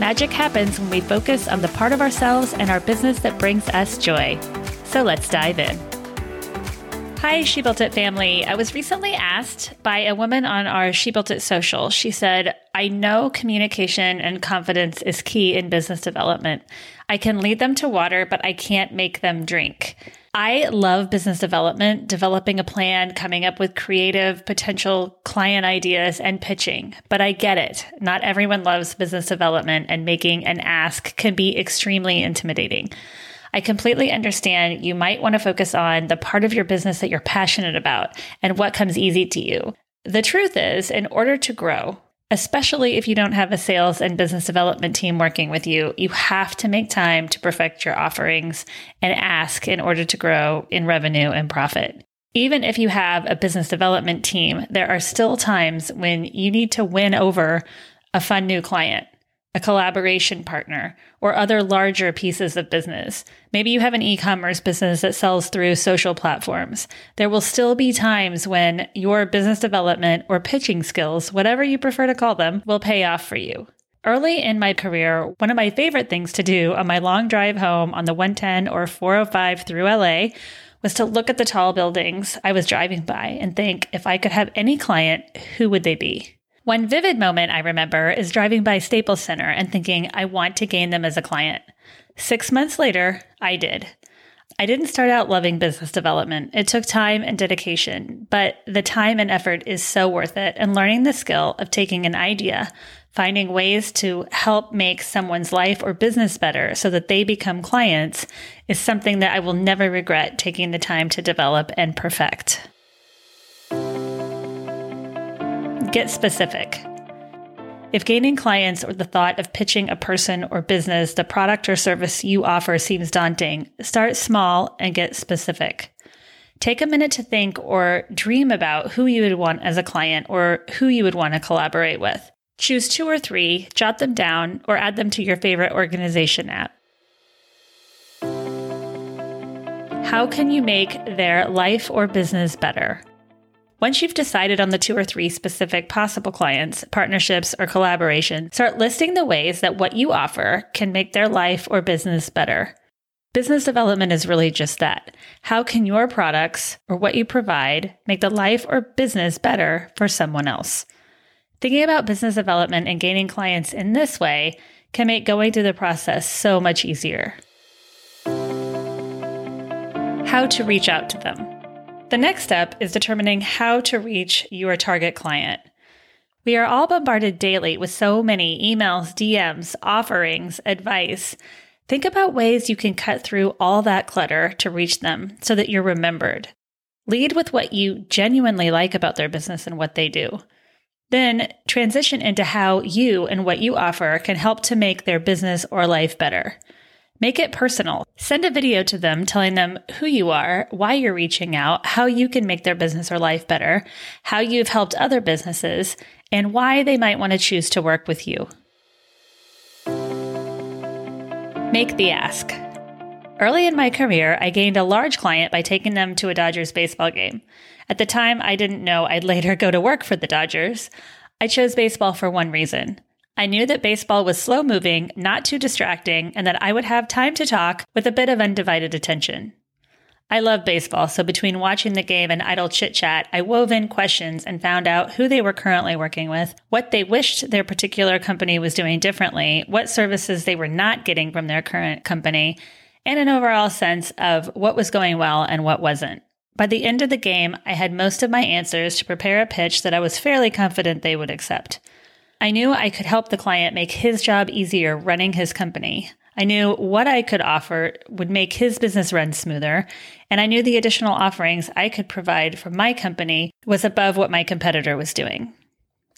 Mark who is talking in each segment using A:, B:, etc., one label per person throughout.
A: Magic happens when we focus on the part of ourselves and our business that brings us joy. So let's dive in. Hi, She Built It family. I was recently asked by a woman on our She Built It social. She said, I know communication and confidence is key in business development. I can lead them to water, but I can't make them drink. I love business development, developing a plan, coming up with creative potential client ideas and pitching. But I get it. Not everyone loves business development and making an ask can be extremely intimidating. I completely understand you might want to focus on the part of your business that you're passionate about and what comes easy to you. The truth is, in order to grow, especially if you don't have a sales and business development team working with you, you have to make time to perfect your offerings and ask in order to grow in revenue and profit. Even if you have a business development team, there are still times when you need to win over a fun new client a collaboration partner, or other larger pieces of business. Maybe you have an e commerce business that sells through social platforms. There will still be times when your business development or pitching skills, whatever you prefer to call them, will pay off for you. Early in my career, one of my favorite things to do on my long drive home on the 110 or 405 through LA was to look at the tall buildings I was driving by and think if I could have any client, who would they be? One vivid moment I remember is driving by Staples Center and thinking, I want to gain them as a client. Six months later, I did. I didn't start out loving business development. It took time and dedication, but the time and effort is so worth it. And learning the skill of taking an idea, finding ways to help make someone's life or business better so that they become clients is something that I will never regret taking the time to develop and perfect. Get specific. If gaining clients or the thought of pitching a person or business the product or service you offer seems daunting, start small and get specific. Take a minute to think or dream about who you would want as a client or who you would want to collaborate with. Choose two or three, jot them down, or add them to your favorite organization app. How can you make their life or business better? Once you've decided on the two or three specific possible clients, partnerships, or collaboration, start listing the ways that what you offer can make their life or business better. Business development is really just that. How can your products or what you provide make the life or business better for someone else? Thinking about business development and gaining clients in this way can make going through the process so much easier. How to reach out to them. The next step is determining how to reach your target client. We are all bombarded daily with so many emails, DMs, offerings, advice. Think about ways you can cut through all that clutter to reach them so that you're remembered. Lead with what you genuinely like about their business and what they do. Then transition into how you and what you offer can help to make their business or life better. Make it personal. Send a video to them telling them who you are, why you're reaching out, how you can make their business or life better, how you've helped other businesses, and why they might want to choose to work with you. Make the ask. Early in my career, I gained a large client by taking them to a Dodgers baseball game. At the time, I didn't know I'd later go to work for the Dodgers. I chose baseball for one reason I knew that baseball was slow moving, not too distracting, and that I would have time to talk with a bit of undivided attention. I love baseball, so between watching the game and idle chit chat, I wove in questions and found out who they were currently working with, what they wished their particular company was doing differently, what services they were not getting from their current company, and an overall sense of what was going well and what wasn't. By the end of the game, I had most of my answers to prepare a pitch that I was fairly confident they would accept. I knew I could help the client make his job easier running his company. I knew what I could offer would make his business run smoother, and I knew the additional offerings I could provide from my company was above what my competitor was doing.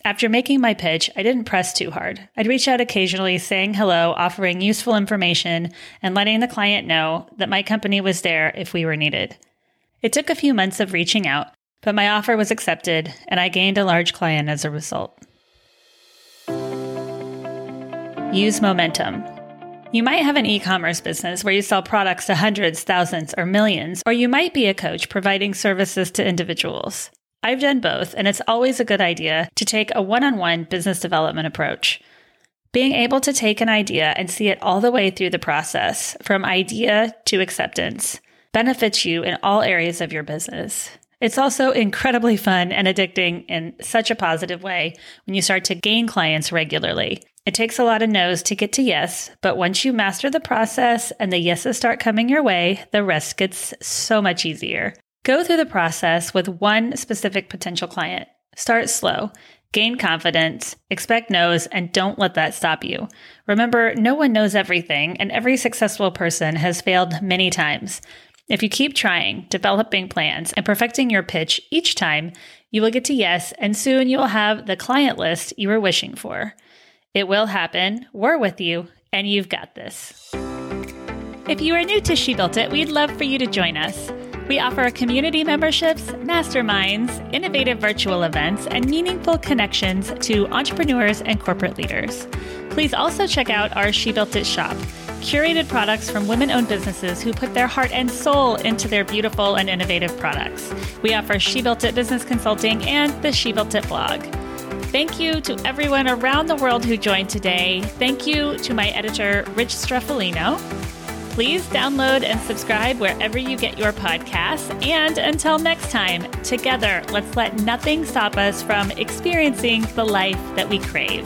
A: After making my pitch, I didn't press too hard. I'd reach out occasionally saying hello, offering useful information, and letting the client know that my company was there if we were needed. It took a few months of reaching out, but my offer was accepted, and I gained a large client as a result. Use momentum. You might have an e commerce business where you sell products to hundreds, thousands, or millions, or you might be a coach providing services to individuals. I've done both, and it's always a good idea to take a one on one business development approach. Being able to take an idea and see it all the way through the process, from idea to acceptance, benefits you in all areas of your business. It's also incredibly fun and addicting in such a positive way when you start to gain clients regularly. It takes a lot of no's to get to yes, but once you master the process and the yeses start coming your way, the rest gets so much easier. Go through the process with one specific potential client. Start slow, gain confidence, expect no's, and don't let that stop you. Remember, no one knows everything, and every successful person has failed many times. If you keep trying, developing plans, and perfecting your pitch each time, you will get to yes, and soon you will have the client list you were wishing for. It will happen. We're with you, and you've got this. If you are new to She Built It, we'd love for you to join us. We offer community memberships, masterminds, innovative virtual events, and meaningful connections to entrepreneurs and corporate leaders. Please also check out our She Built It shop curated products from women owned businesses who put their heart and soul into their beautiful and innovative products. We offer She Built It business consulting and the She Built It blog. Thank you to everyone around the world who joined today. Thank you to my editor, Rich Streffolino. Please download and subscribe wherever you get your podcasts. And until next time, together, let's let nothing stop us from experiencing the life that we crave.